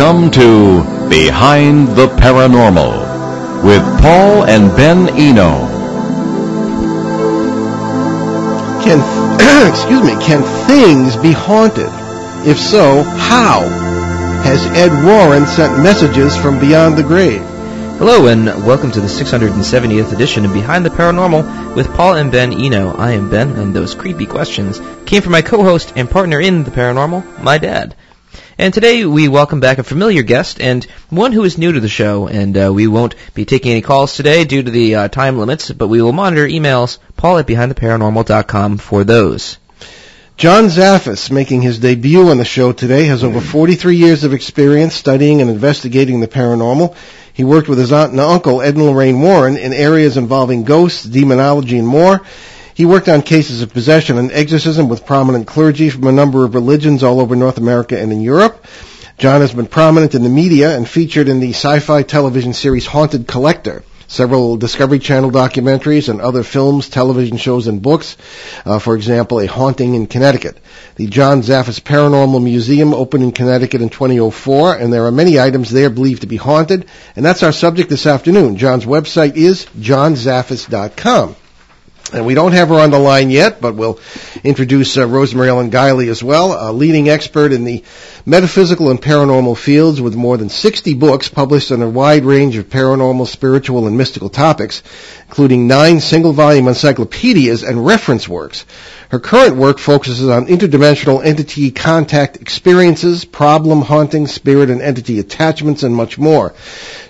Welcome to Behind the Paranormal with Paul and Ben Eno. Can excuse me? Can things be haunted? If so, how? Has Ed Warren sent messages from beyond the grave? Hello and welcome to the 670th edition of Behind the Paranormal with Paul and Ben Eno. I am Ben, and those creepy questions came from my co-host and partner in the paranormal, my dad. And today we welcome back a familiar guest and one who is new to the show, and uh, we won't be taking any calls today due to the uh, time limits, but we will monitor emails, paul at behindtheparanormal.com for those. John Zaffis, making his debut on the show today, has over 43 years of experience studying and investigating the paranormal. He worked with his aunt and uncle, Ed and Lorraine Warren, in areas involving ghosts, demonology, and more. He worked on cases of possession and exorcism with prominent clergy from a number of religions all over North America and in Europe. John has been prominent in the media and featured in the Syfy television series Haunted Collector several Discovery Channel documentaries and other films, television shows, and books. Uh, for example, A Haunting in Connecticut. The John Zaffis Paranormal Museum opened in Connecticut in 2004, and there are many items there believed to be haunted, and that's our subject this afternoon. John's website is johnzaffis.com. And we don't have her on the line yet, but we'll introduce uh, Rosemary Ellen Guiley as well, a leading expert in the metaphysical and paranormal fields with more than 60 books published on a wide range of paranormal, spiritual, and mystical topics, including nine single-volume encyclopedias and reference works. Her current work focuses on interdimensional entity contact experiences, problem haunting, spirit and entity attachments, and much more.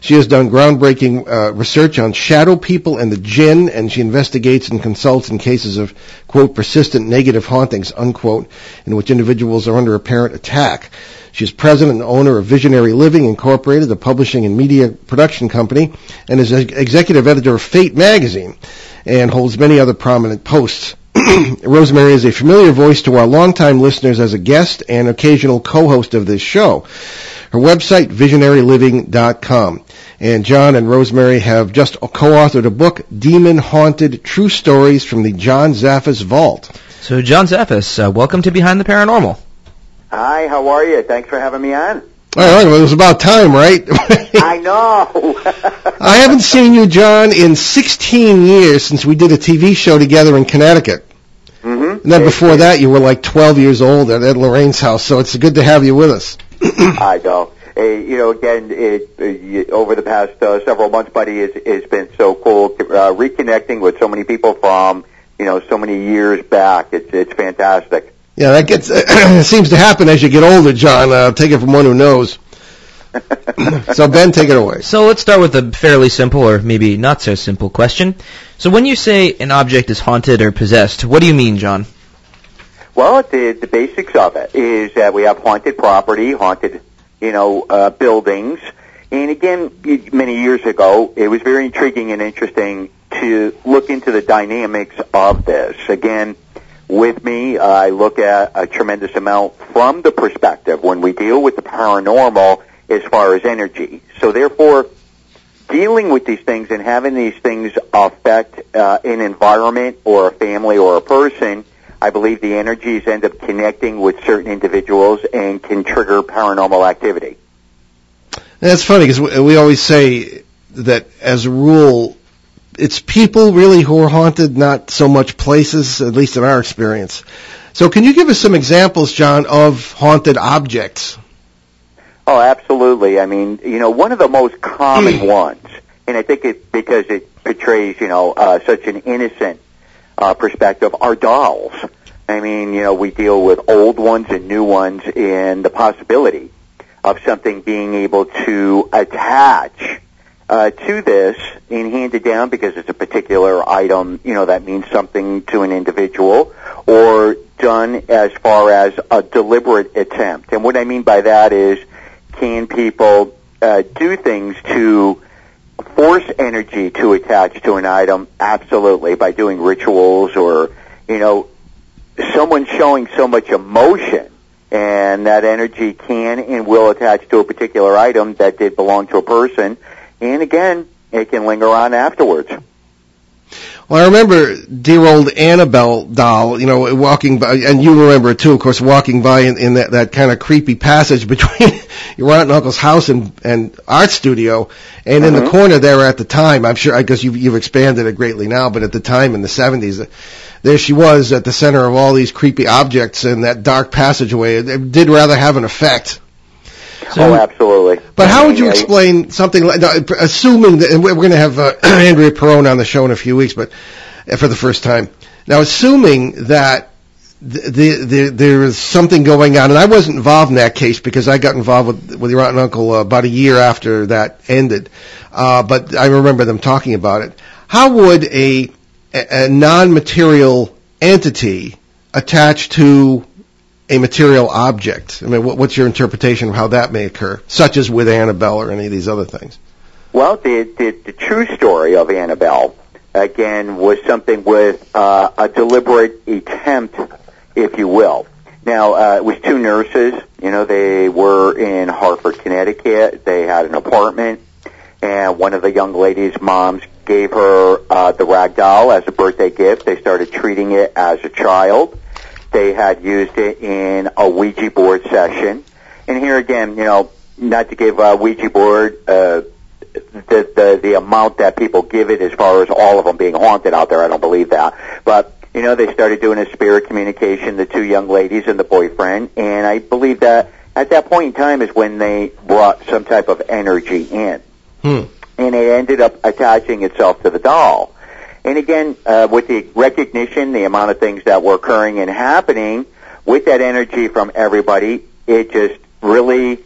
She has done groundbreaking uh, research on shadow people and the jinn, and she investigates and consults in cases of, quote, persistent negative hauntings, unquote, in which individuals are under apparent attack. She is president and owner of Visionary Living Incorporated, a publishing and media production company, and is executive editor of Fate magazine, and holds many other prominent posts. Rosemary is a familiar voice to our longtime listeners as a guest and occasional co-host of this show. Her website, visionaryliving.com. And John and Rosemary have just co-authored a book, Demon Haunted True Stories from the John Zaffis Vault. So, John Zaffis, uh, welcome to Behind the Paranormal. Hi, how are you? Thanks for having me on. All right, well, it was about time, right? I know. I haven't seen you, John, in 16 years since we did a TV show together in Connecticut. Mm-hmm. And then before that, you were like 12 years old at Ed Lorraine's house, so it's good to have you with us. I know. Uh, you know, again, it, uh, over the past uh, several months, buddy, it's, it's been so cool uh, reconnecting with so many people from, you know, so many years back. It's it's fantastic. Yeah, that gets it seems to happen as you get older, John. Uh, take it from one who knows. so Ben, take it away. So let's start with a fairly simple, or maybe not so simple question. So when you say an object is haunted or possessed, what do you mean, John? Well, the the basics of it is that we have haunted property, haunted, you know, uh, buildings. And again, many years ago, it was very intriguing and interesting to look into the dynamics of this. Again, with me, I look at a tremendous amount from the perspective when we deal with the paranormal as far as energy. So therefore, dealing with these things and having these things affect uh, an environment or a family or a person, I believe the energies end up connecting with certain individuals and can trigger paranormal activity. That's funny because we always say that as a rule, it's people really who are haunted, not so much places, at least in our experience. So can you give us some examples, John, of haunted objects? Oh, absolutely. I mean, you know, one of the most common ones, and I think it because it portrays, you know, uh, such an innocent uh, perspective, are dolls. I mean, you know, we deal with old ones and new ones, and the possibility of something being able to attach uh, to this and hand it down because it's a particular item, you know, that means something to an individual, or done as far as a deliberate attempt. And what I mean by that is can people uh, do things to force energy to attach to an item? Absolutely, by doing rituals or, you know, someone showing so much emotion and that energy can and will attach to a particular item that did belong to a person. And again, it can linger on afterwards. Well, I remember dear old Annabelle doll, you know, walking by, and you remember it too, of course, walking by in, in that, that kind of creepy passage between your aunt and uncle's house and and art studio, and in the corner there at the time, I'm sure I guess you've you've expanded it greatly now, but at the time in the 70s, uh, there she was at the center of all these creepy objects in that dark passageway. It did rather have an effect. Oh, absolutely. But how would you explain something like, assuming that, and we're going to have uh, Andrea Perron on the show in a few weeks, but uh, for the first time. Now, assuming that the, the, the, there is something going on, and I wasn't involved in that case because I got involved with, with your aunt and uncle uh, about a year after that ended, uh, but I remember them talking about it. How would a, a, a non-material entity attach to a material object? I mean, what, what's your interpretation of how that may occur, such as with Annabelle or any of these other things? Well, the, the, the true story of Annabelle, again, was something with uh, a deliberate attempt, if you will. Now, uh, it was two nurses. You know, they were in Hartford, Connecticut. They had an apartment, and one of the young lady's moms gave her uh, the rag doll as a birthday gift. They started treating it as a child. They had used it in a Ouija board session. And here again, you know, not to give a Ouija board uh, the, the the amount that people give it as far as all of them being haunted out there. I don't believe that, but you know they started doing a spirit communication. The two young ladies and the boyfriend, and I believe that at that point in time is when they brought some type of energy in, Hmm. and it ended up attaching itself to the doll. And again, uh, with the recognition, the amount of things that were occurring and happening with that energy from everybody, it just really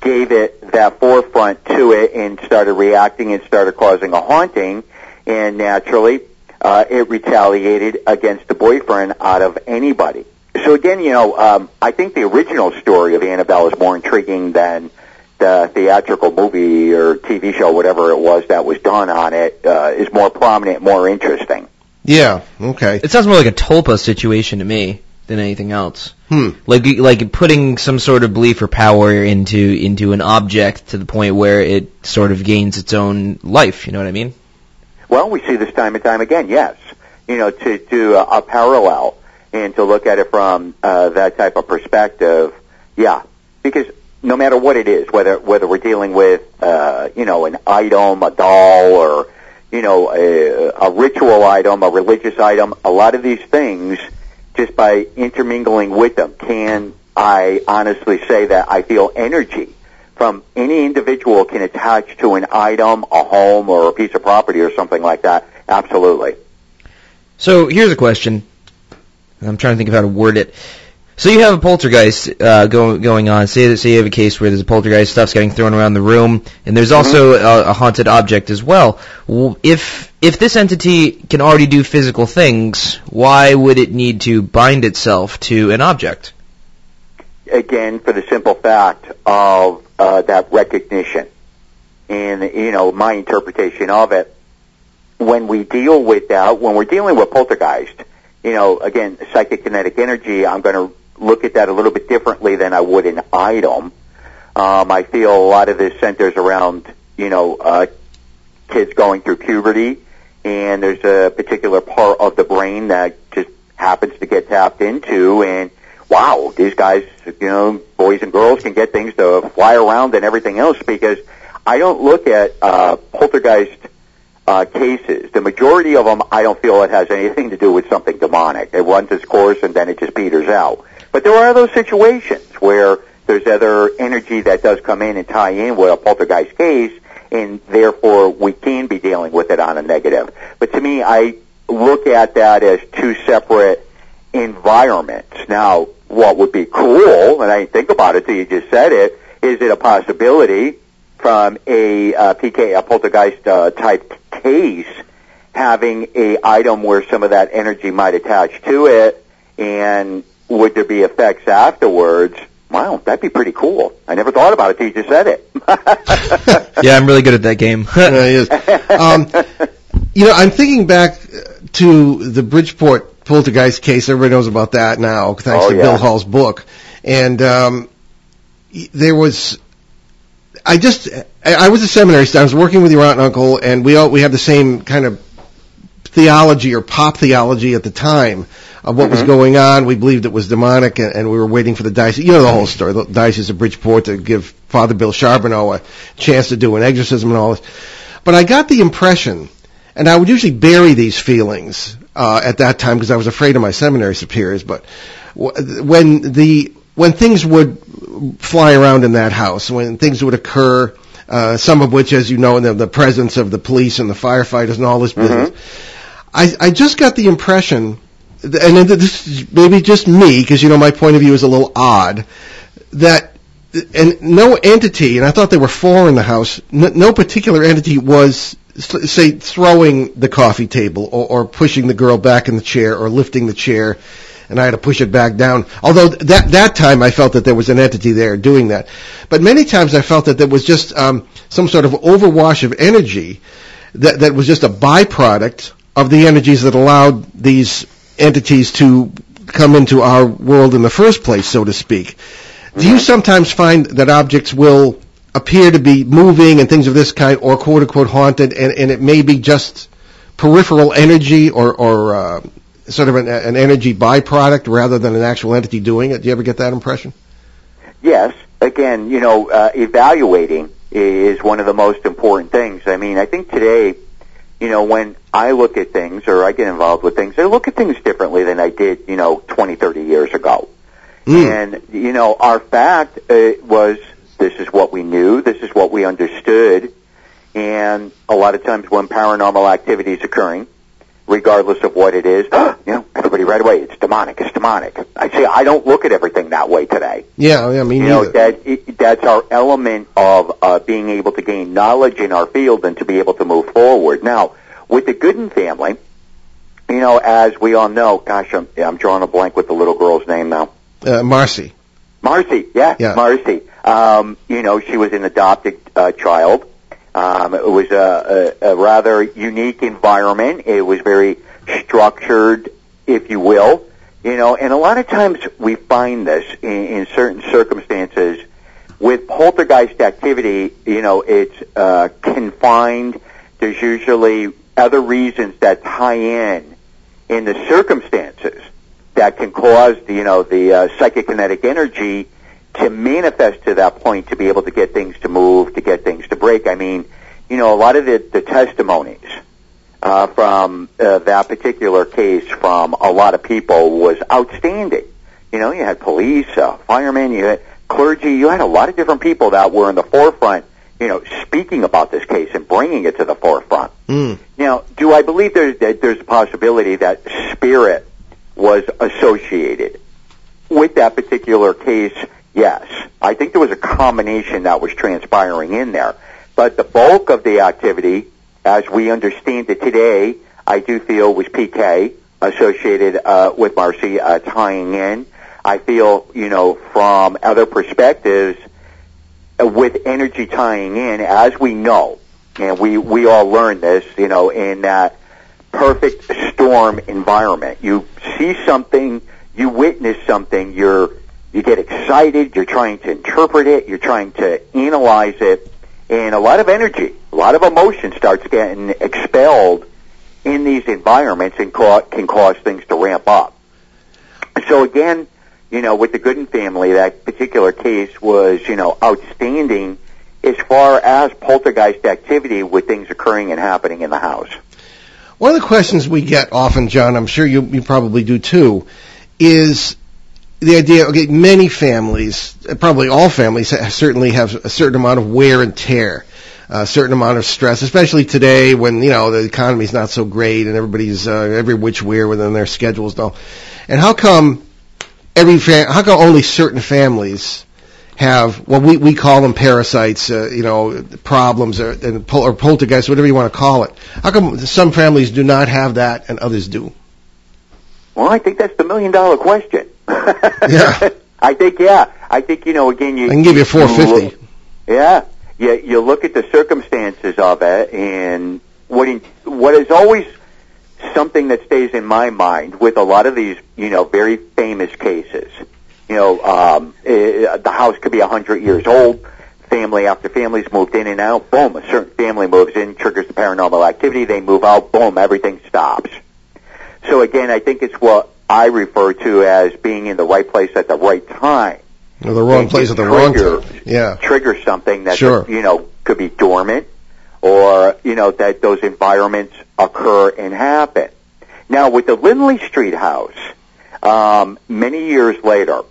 gave it that forefront to it and started reacting and started causing a haunting. And naturally, uh, it retaliated against the boyfriend out of anybody. So again, you know, um, I think the original story of Annabelle is more intriguing than the theatrical movie or TV show, whatever it was that was done on it, uh, is more prominent, more interesting. Yeah. Okay. It sounds more like a tulpa situation to me than anything else. Hmm. Like like putting some sort of belief or power into into an object to the point where it sort of gains its own life. You know what I mean? Well, we see this time and time again. Yes, you know, to to a, a parallel and to look at it from uh, that type of perspective. Yeah, because no matter what it is, whether whether we're dealing with uh, you know an item, a doll, or you know a, a ritual item, a religious item, a lot of these things, just by intermingling with them, can I honestly say that I feel energy from any individual can attach to an item, a home, or a piece of property or something like that. Absolutely. So here's a question. I'm trying to think of how to word it. So you have a poltergeist uh, go, going on. Say that say you have a case where there's a poltergeist stuff's getting thrown around the room, and there's also a, a haunted object as well. If if this entity can already do physical things, why would it need to bind itself to an object? Again, for the simple fact of uh, that recognition, and you know my interpretation of it. When we deal with that, when we're dealing with poltergeist, you know, again, psychokinetic energy, I'm going to look at that a little bit differently than I would an item. Um, I feel a lot of this centers around, you know, uh, kids going through puberty, and there's a particular part of the brain that just happens to get tapped into, and wow, these guys, you know, boys and girls can get things to fly around and everything else because I don't look at uh, poltergeist uh, cases. The majority of them, I don't feel it has anything to do with something demonic. It runs its course and then it just peters out. But there are those situations where there's other energy that does come in and tie in with a poltergeist case, and therefore we can be dealing with it on a negative. But to me, I look at that as two separate environments. Now, what would be cool, and I didn't think about it till you just said it, is it a possibility from a uh, PK, a poltergeist uh, type case, having a item where some of that energy might attach to it, and would there be effects afterwards? Wow, that'd be pretty cool. I never thought about it till you just said it. Yeah, I'm really good at that game. Yeah, he is. Um, you know, I'm thinking back to the Bridgeport poltergeist case. Everybody knows about that now, thanks Oh, to yeah. Bill Hall's book. And um, there was, I just, I, I was a seminary student. I was working with your aunt and uncle, and we all we had the same kind of theology or pop theology at the time of what was going on. We believed it was demonic, and, and we were waiting for the diocese. You know the whole story. The diocese of Bridgeport to give Father Bill Charbonneau a chance to do an exorcism and all this. But I got the impression, and I would usually bury these feelings uh, at that time because I was afraid of my seminary superiors. But w- when the when things would fly around in that house, when things would occur, uh, some of which, as you know, in the, the presence of the police and the firefighters and all this business, I, I just got the impression, and this is maybe just me, because you know my point of view is a little odd, that and no entity, and I thought there were four in the house. No, no particular entity was, say, throwing the coffee table or, or pushing the girl back in the chair or lifting the chair, and I had to push it back down. Although that that time I felt that there was an entity there doing that, but many times I felt that there was just um, some sort of overwash of energy that that was just a byproduct of the energies that allowed these entities to come into our world in the first place, so to speak. Do you sometimes find that objects will appear to be moving and things of this kind, or quote unquote haunted, and, and it may be just peripheral energy or, or uh, sort of an, an energy byproduct rather than an actual entity doing it? Do you ever get that impression? Yes. Again, you know, uh, evaluating is one of the most important things. I mean, I think today, you know, when I look at things or I get involved with things, I look at things differently than I did, you know, 20, 30 years ago. Mm. And, you know, our fact uh, was this is what we knew, this is what we understood, and a lot of times when paranormal activity is occurring, regardless of what it is, you know, everybody right away, it's demonic, it's demonic. I say I don't look at everything that way today. Yeah, yeah, me You neither. know, that it, that's our element of uh, being able to gain knowledge in our field and to be able to move forward. Now, with the Goodin family, you know, as we all know, gosh, I'm, I'm drawing a blank with the little girl's name now. uh, Marcy. Marcy, yeah, Yeah. Marcy. Um, you know, she was an adopted uh, child. Um, it was a, a, a rather unique environment. It was very structured, if you will. You know, and a lot of times we find this in, in certain circumstances with poltergeist activity. You know, it's uh, confined. There's usually other reasons that tie in in the circumstances that can cause you know the uh, psychokinetic energy to manifest to that point to be able to get things to move, to get things to break. I mean, you know, a lot of the, the testimonies uh, from uh, that particular case from a lot of people was outstanding. You know, you had police, uh, firemen, you had clergy, you had a lot of different people that were in the forefront, you know, speaking about this case and bringing it to the forefront. Mm. Now, do I believe there's, that there's a possibility that spirit was associated with that particular case? Yes. I think there was a combination that was transpiring in there. But the bulk of the activity, as we understand it today, I do feel was PK associated uh, with Marcy uh, tying in. I feel, you know, from other perspectives, uh, with energy tying in, as we know, and we, we all learned this, you know, in that perfect storm environment. You see something, you witness something, you're, you get excited, you're trying to interpret it, you're trying to analyze it, and a lot of energy, a lot of emotion starts getting expelled in these environments and ca- can cause things to ramp up. So again, you know, with the Goodin family, that particular case was, you know, outstanding as far as poltergeist activity with things occurring and happening in the house. One of the questions we get often, John, I'm sure you, you probably do too, is the idea, okay, many families, probably all families, certainly have a certain amount of wear and tear, a certain amount of stress, especially today when, you know, the economy's not so great and everybody's, uh, every which way within their schedules and all. And how come every fam- how come only certain families have what we, we call them parasites, uh, you know, problems or, and pol- or poltergeists, whatever you want to call it. How come some families do not have that and others do? Well, I think that's the million dollar question. Yeah. I think, yeah. I think, you know, again, you. I can give you 450. Yeah. You, you look at the circumstances of it and what in, what is always something that stays in my mind with a lot of these, you know, very famous cases. You know, um, eh, the house could be a hundred years old. Family after family's moved in and out. Boom, a certain family moves in, triggers the paranormal activity. They move out. Boom, everything stops. So again, I think it's what I refer to as being in the right place at the right time. Or the wrong place at the wrong trigger- time. Yeah. trigger something that Sure. you know could be dormant or you know that those environments occur and happen. Now with the Lindley Street house, um, many years later,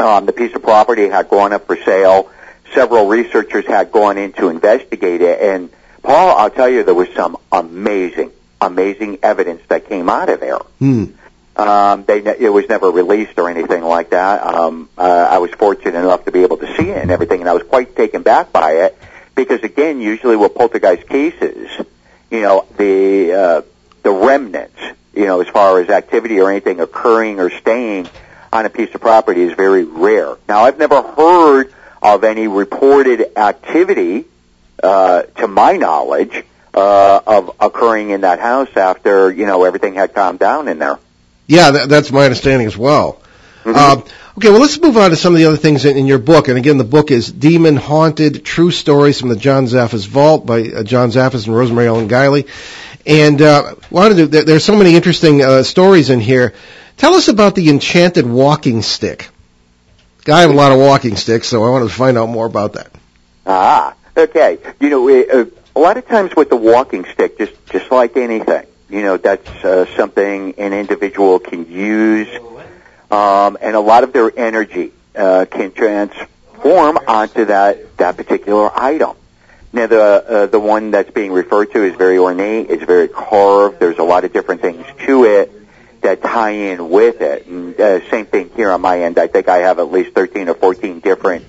um, the piece of property had gone up for sale. Several researchers had gone in to investigate it, and Paul, I'll tell you, there was some amazing, amazing evidence that came out of there. Hmm. Um, they ne- it was never released or anything like that. Um, uh, I was fortunate enough to be able to see it and everything, and I was quite taken back by it because, again, usually with poltergeist cases, you know, the uh, the remnants, you know, as far as activity or anything occurring or staying on a piece of property is very rare. Now, I've never heard of any reported activity, uh, to my knowledge, uh, of occurring in that house after you know everything had calmed down in there. Yeah, that, that's my understanding as well. Uh, okay, well, let's move on to some of the other things in, in your book. And again, the book is Demon Haunted: True Stories from the John Zaffis Vault by uh, John Zaffis and Rosemary Ellen Guiley. And uh, wanted to, there, there's so many interesting uh, stories in here. Tell us about the enchanted walking stick. I have a lot of walking sticks, so I wanted to find out more about that. Ah, okay. You know, we, uh, a lot of times with the walking stick, just just like anything, you know, that's uh, something an individual can use, um, and a lot of their energy uh, can transform onto that that particular item. Now, the uh, the one that's being referred to is very ornate. It's very carved. There's a lot of different things to it that tie in with it. And uh, same thing here on my end. I think I have at least 13 or 14 different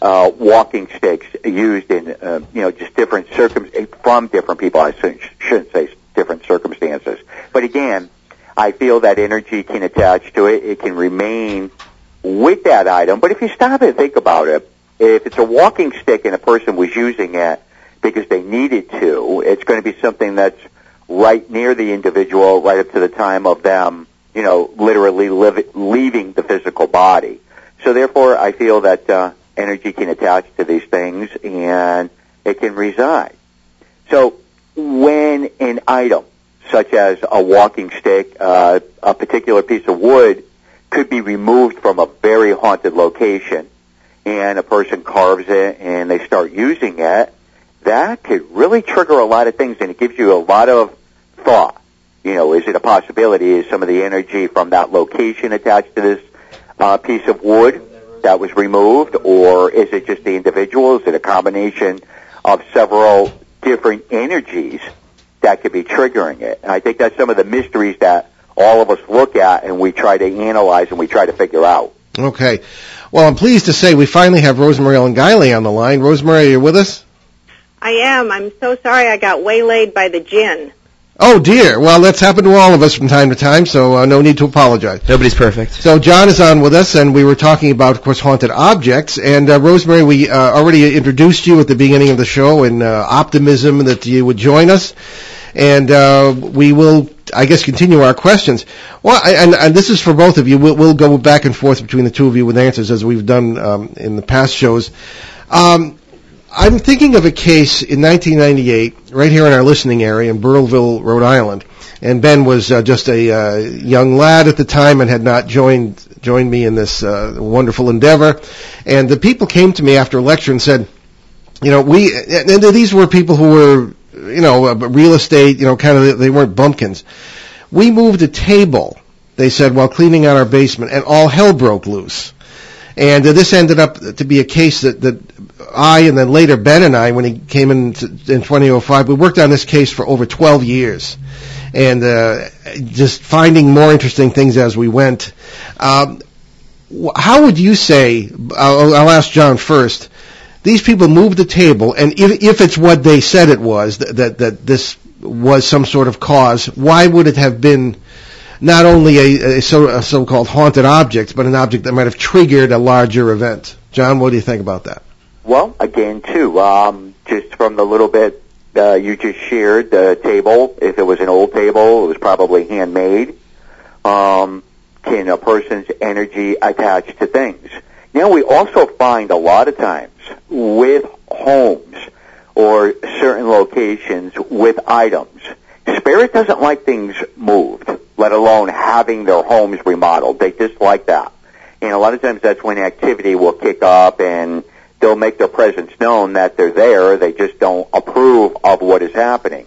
uh, walking sticks used in, uh, you know, just different circum from different people. I shouldn't shouldn't say different circumstances, but again, I feel that energy can attach to it. It can remain with that item. But if you stop and think about it, if it's a walking stick and a person was using it because they needed to, it's going to be something that's right near the individual, right up to the time of them, you know, literally live, leaving the physical body. So therefore, I feel that uh, energy can attach to these things and it can reside. So when an item, such as a walking stick, uh, a particular piece of wood, could be removed from a very haunted location, and a person carves it and they start using it, that could really trigger a lot of things, and it gives you a lot of thought. You know, is it a possibility? Is some of the energy from that location attached to this uh, piece of wood that was removed, or is it just the individual? Is it a combination of several different energies that could be triggering it? And I think that's some of the mysteries that all of us look at and we try to analyze and we try to figure out. Okay. Well, I'm pleased to say we finally have Rosemary Ellen Guiley on the line. Rosemary, are you with us? I am. I'm so sorry I got waylaid by the gin. Oh dear. Well, that's happened to all of us from time to time, so uh, no need to apologize. Nobody's perfect. So John is on with us, and we were talking about, of course, haunted objects. And uh, Rosemary, we uh, already introduced you at the beginning of the show in uh, optimism that you would join us, and uh, we will, I guess, continue our questions. Well, I- and, and this is for both of you. We'll, we'll go back and forth between the two of you with answers as we've done um, in the past shows. Um, I'm thinking of a case in 1998, right here in our listening area in Burrillville, Rhode Island. And Ben was uh, just a uh, young lad at the time and had not joined joined me in this uh, wonderful endeavor. And the people came to me after a lecture and said, you know, we and and these were people who were, you know, uh, real estate, you know, kind of they weren't bumpkins. We moved a table, they said, while cleaning out our basement, and all hell broke loose. And uh, this ended up to be a case that, that I and then later Ben and I, when he came in in 2005, we worked on this case for over 12 years. And uh, just finding more interesting things as we went. Um, how would you say, I'll, I'll ask John first, these people moved the table, and if, if it's what they said it was, that, that this was some sort of cause, why would it have been not only a, a, so, a so-called haunted object, but an object that might have triggered a larger event? John, what do you think about that? Well, again, too, um, just from the little bit uh, you just shared, the table, if it was an old table, it was probably handmade. Um, can a person's energy attach to things? Now, we also find a lot of times with homes or certain locations with items, spirit doesn't like things moved, let alone having their homes remodeled. They dislike that. And a lot of times that's when activity will kick up and they'll make their presence known that they're there. They just don't approve of what is happening.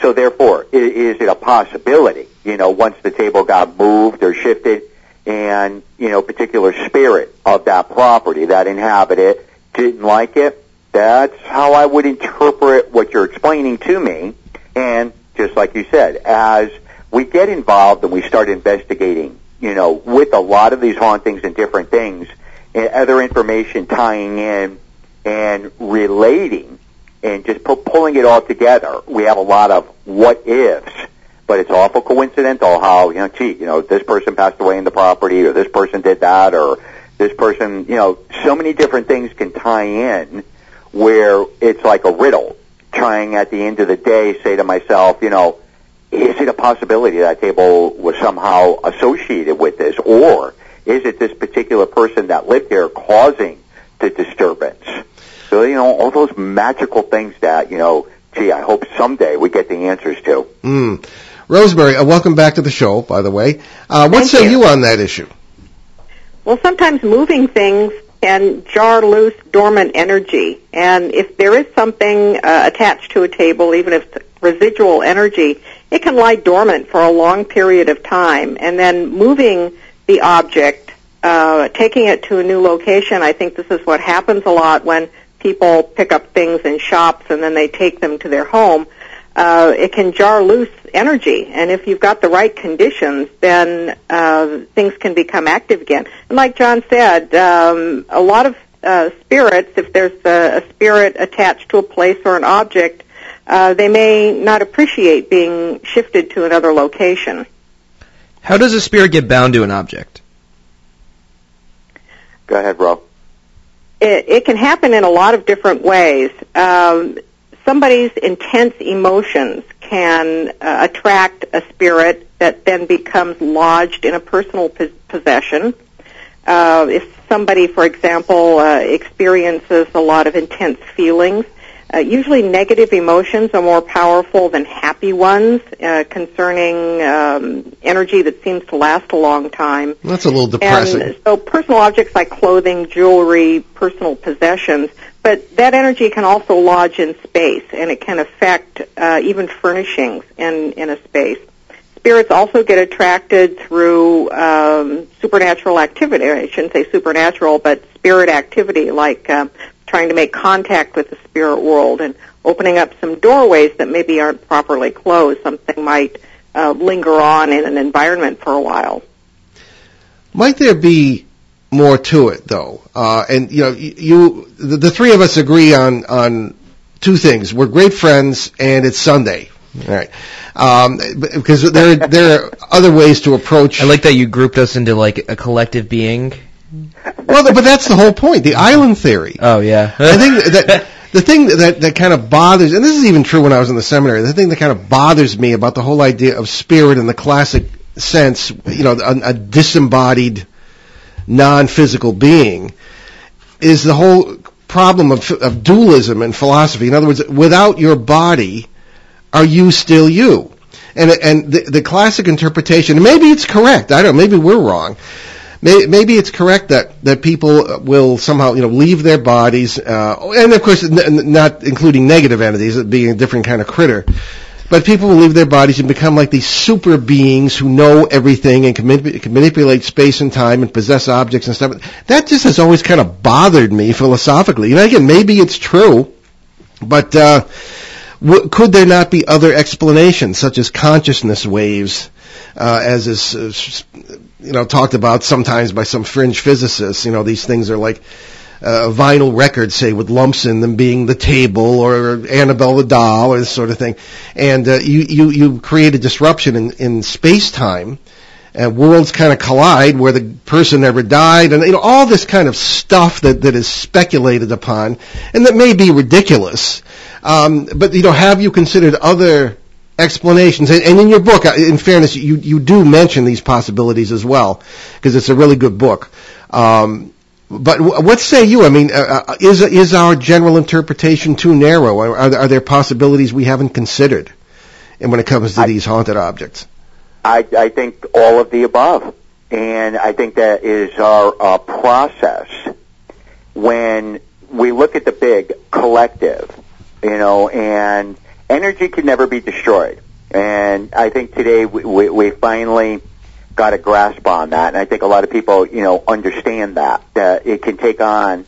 So therefore, is it a possibility, you know, once the table got moved or shifted and, you know, particular spirit of that property, that inhabited, didn't like it? That's how I would interpret what you're explaining to me. And just like you said, as we get involved and we start investigating, you know, with a lot of these hauntings and different things, and other information tying in and relating and just pu- pulling it all together, we have a lot of what ifs. But it's awful coincidental how, you know, gee, you know, this person passed away in the property or this person did that or this person, you know, so many different things can tie in where it's like a riddle trying at the end of the day say to myself, you know, is it a possibility that table was somehow associated with this or is it this particular person that lived there causing the disturbance? So, you know, all those magical things that, you know, gee, I hope someday we get the answers to. Mm. Rosemary, uh, welcome back to the show, by the way. Uh, what Thank say you. you on that issue? Well, sometimes moving things can jar loose dormant energy, and if there is something uh, attached to a table, even if it's residual energy, it can lie dormant for a long period of time, and then moving the object, uh, taking it to a new location. I think this is what happens a lot when people pick up things in shops and then they take them to their home. Uh, it can jar loose energy, and if you've got the right conditions, then uh, things can become active again. And like John said, um, a lot of uh, spirits, if there's a, a spirit attached to a place or an object, uh, they may not appreciate being shifted to another location. How does a spirit get bound to an object? Go ahead, Rob. it, it can happen in a lot of different ways. Um, somebody's intense emotions can uh, attract a spirit that then becomes lodged in a personal pos- possession. Uh, if somebody, for example, uh, experiences a lot of intense feelings, uh, usually negative emotions are more powerful than happy ones uh, concerning um, energy that seems to last a long time. That's a little depressing. And so personal objects like clothing, jewelry, personal possessions, but that energy can also lodge in space and it can affect uh, even furnishings in, in a space. Spirits also get attracted through um, supernatural activity. I shouldn't say supernatural, but spirit activity, like uh, trying to make contact with the spirit world and opening up some doorways that maybe aren't properly closed. Something might uh, linger on in an environment for a while. Might there be more to it, though? Uh, and you know, you, you the, the three of us agree on on two things. We're great friends, and it's Sunday. All right, um, because there there are other ways to approach. I like that you grouped us into like a collective being. Well, but that's the whole point. The island theory. Oh yeah. I think that the thing that that kind of bothers, and this is even true when I was in the seminary. The thing that kind of bothers me about the whole idea of spirit in the classic sense, you know, a, a disembodied, non-physical being, is the whole problem of, of dualism in philosophy. In other words, without your body, are you still you? And and the, the classic interpretation, and maybe it's correct. I don't. Maybe we're wrong. May- Maybe it's correct that, that people will somehow, you know, leave their bodies, uh, and of course, n- not including negative entities, being a different kind of critter. But people will leave their bodies and become like these super beings who know everything and can, manip- can manipulate space and time and possess objects and stuff. That just has always kind of bothered me philosophically. You know, again, maybe it's true, but uh, w- could there not be other explanations, such as consciousness waves, uh, as is, uh, you know, talked about sometimes by some fringe physicists? You know, these things are like uh, vinyl records, say, with lumps in them being the table or Annabelle the doll or this sort of thing. And uh, you, you, you create a disruption in, in space-time. And worlds kind of collide where the person never died and you know all this kind of stuff that, that is speculated upon and that may be ridiculous um, but you know have you considered other explanations and, in your book uh, in fairness you, you do mention these possibilities as well because it's a really good book um, but what say you? I mean, uh, uh, is is our general interpretation too narrow? Are, are, there- are there possibilities we haven't considered? And when it comes to I- these haunted objects, I, I think all of the above. and I think that is our uh, process when we look at the big collective, you know, and energy can never be destroyed. And I think today we, we, we finally got a grasp on that, and I think a lot of people, you know, understand that that it can take on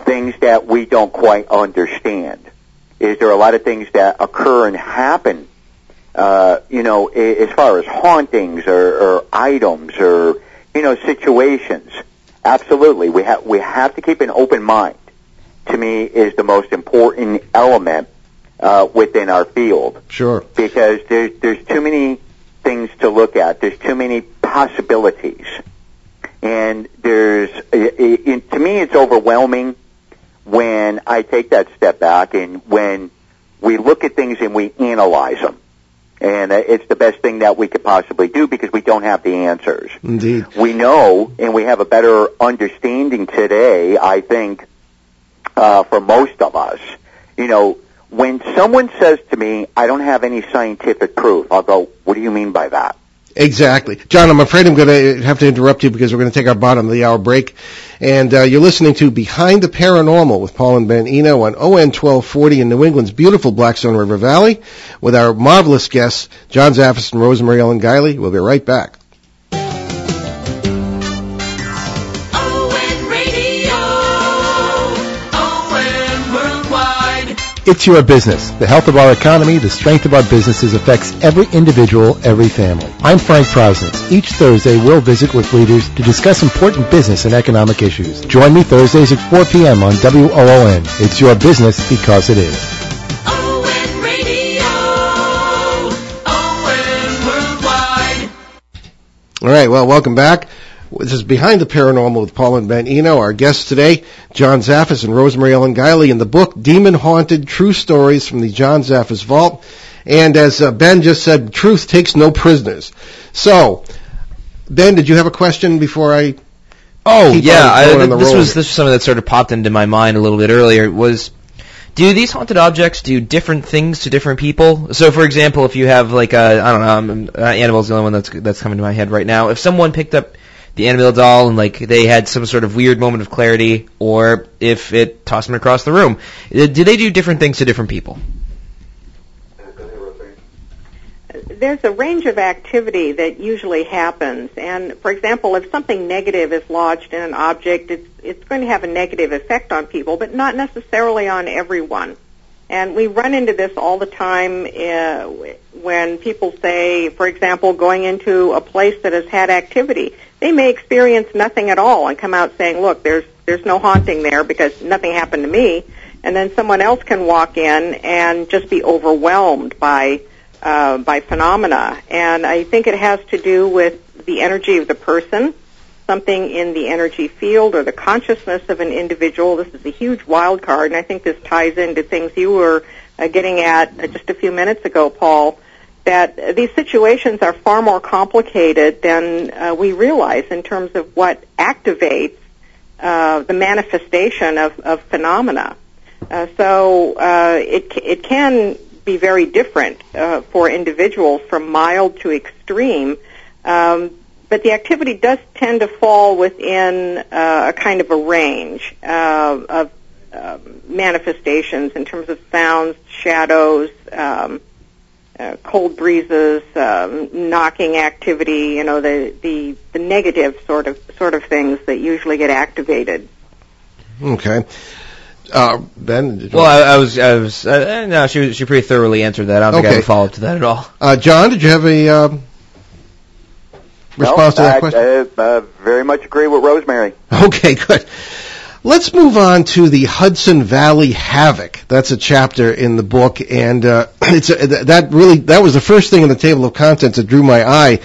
things that we don't quite understand. Is there a lot of things that occur and happen, uh, you know, as far as hauntings or, or items or you know situations? Absolutely, we have we have to keep an open mind. To me, is the most important element uh, within our field. Sure. Because there's there's too many things to look at. There's too many possibilities, and there's it, it, to me it's overwhelming when I take that step back and when we look at things and we analyze them. And it's the best thing that we could possibly do because we don't have the answers. Indeed. We know and we have a better understanding today, I think, uh, for most of us. You know, when someone says to me, I don't have any scientific proof, I'll go, what do you mean by that? Exactly. John, I'm afraid I'm going to have to interrupt you because we're going to take our bottom of the hour break. And uh, you're listening to Behind the Paranormal with Paul and Ben Eno on ON 1240 in New England's beautiful Blackstone River Valley with our marvelous guests, John Zaffis and Rosemary Ellen Guiley. We'll be right back. It's your business. The health of our economy, the strength of our businesses affects every individual, every family. I'm Frank Prosnitz. Each Thursday, we'll visit with leaders to discuss important business and economic issues. Join me Thursdays at 4 p.m. on WOON. It's your business because it is. All right, well, welcome back. This is Behind the Paranormal with Paul and Ben Eno. Our guests today, John Zaffis and Rosemary Ellen Guiley in the book Demon Haunted, True Stories from the John Zaffis Vault. And as uh, Ben just said, truth takes no prisoners. So, Ben, did you have a question before I? Oh yeah, I, this was this was something that sort of popped into my mind a little bit earlier. Was do these haunted objects do different things to different people? So, for example, if you have like a I don't know, um, uh, Annabelle's the only one that's that's coming to my head right now. If someone picked up the Annabelle doll and like they had some sort of weird moment of clarity, or if it tossed them across the room. Uh, do they do different things to different people? There's a range of activity that usually happens, and for example, if something negative is lodged in an object, it's it's going to have a negative effect on people, but not necessarily on everyone. And we run into this all the time uh, when people say, for example, going into a place that has had activity they may experience nothing at all and come out saying, "Look, there's there's no haunting there because nothing happened to me." And then someone else can walk in and just be overwhelmed by uh, by phenomena. And I think it has to do with the energy of the person, something in the energy field or the consciousness of an individual. This is a huge wild card, and I think this ties into things you were uh, getting at uh, just a few minutes ago, Paul that these situations are far more complicated than uh, we realize in terms of what activates uh, the manifestation of, of phenomena. Uh, so uh, it it can be very different uh, for individuals from mild to extreme. Um, but the activity does tend to fall within uh, a kind of a range of manifestations in terms of sounds, shadows, um, uh, cold breezes, um, knocking activity, you know, the, the, the negative sort of, sort of things that usually get activated. Okay. Uh, ben? Well, I, I, was, I was, uh, no, she, she pretty thoroughly answered that. I don't okay. think I have a follow up to that at all. Uh, John, did you have a, um, response no, to that I, question? I uh, very much agree with Rosemary. Okay, good. Let's move on to the Hudson Valley Havoc. That's a chapter in the book, and uh, it's a, that really that was the first thing in the table of contents that drew my eye,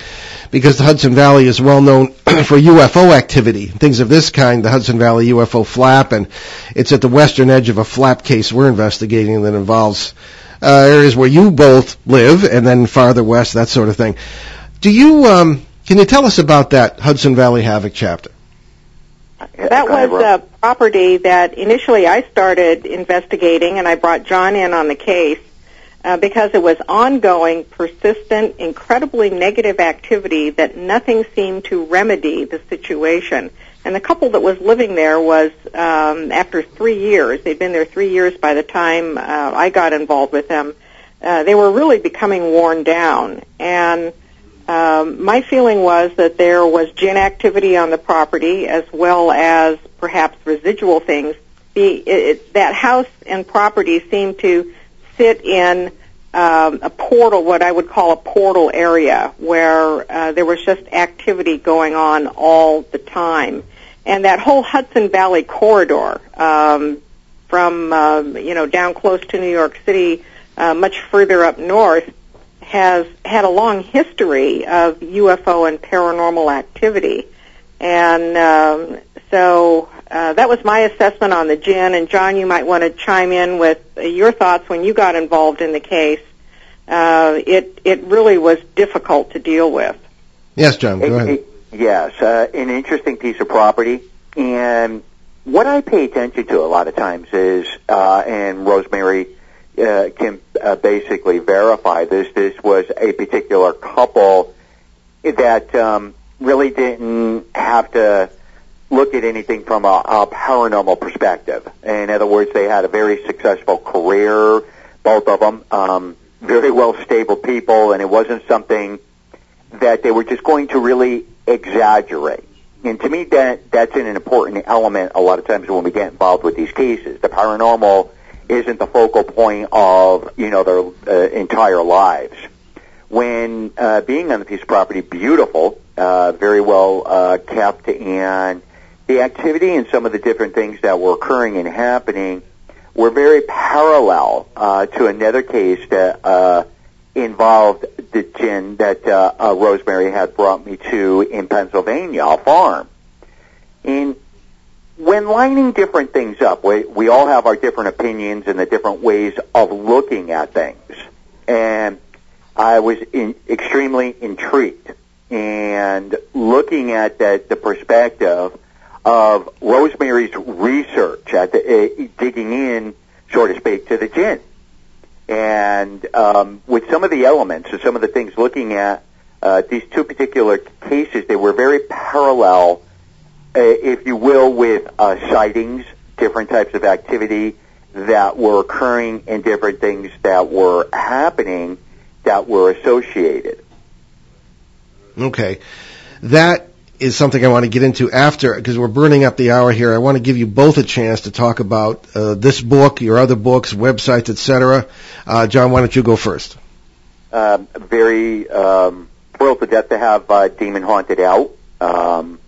because the Hudson Valley is well known for UFO activity, things of this kind. The Hudson Valley UFO flap, and it's at the western edge of a flap case we're investigating that involves uh, areas where you both live, and then farther west, that sort of thing. Do you um, can you tell us about that Hudson Valley Havoc chapter? That was a property that initially I started investigating, and I brought John in on the case. uh, because it was ongoing, persistent, incredibly negative activity that nothing seemed to remedy the situation. And the couple that was living there was, um, after three years, they'd been there three years by the time uh, I got involved with them, uh, they were really becoming worn down. And um, my feeling was that there was jinn activity on the property as well as perhaps residual things. The, it, it, that house and property seemed to sit in um, a portal, what I would call a portal area, where uh, there was just activity going on all the time. And that whole Hudson Valley corridor, um, from uh, you know down close to New York City, uh, much further up north, has had a long history of UFO and paranormal activity. And um, so uh, that was my assessment on the jinn. And John, you might want to chime in with your thoughts when you got involved in the case. Uh, it it really was difficult to deal with. Yes, John. Go ahead. yes, uh, an interesting piece of property, and what I pay attention to a lot of times is, uh, and Rosemary uh, can uh, basically verify this. This was a particular couple that um, really didn't have to look at anything from a, a paranormal perspective. In other words, they had a very successful career, both of them, um, very well stable people, and it wasn't something that they were just going to really exaggerate. And to me, that that's an important element a lot of times when we get involved with these cases. The paranormal isn't the focal point of you know their uh, entire lives. When uh, being on the piece of property, beautiful, uh, very well uh, kept, and the activity and some of the different things that were occurring and happening were very parallel uh, to another case that uh, involved the jinn that uh, uh, Rosemary had brought me to in Pennsylvania, a farm. And when lining different things up, we, we all have our different opinions and the different ways of looking at things. And I was in, extremely intrigued and looking at that, the perspective of Rosemary's research at the, uh, digging in, so to speak, to the jinn. And um, with some of the elements and some of the things looking at uh, these two particular cases, they were very parallel, if you will, with uh, sightings, different types of activity that were occurring and different things that were happening that were associated. Okay. That is something I want to get into after because we're burning up the hour here. I want to give you both a chance to talk about uh, this book, your other books, websites, etc. Uh, John, why don't you go first? Um, very um, thrilled to death to have uh, Demon Haunted out. Um,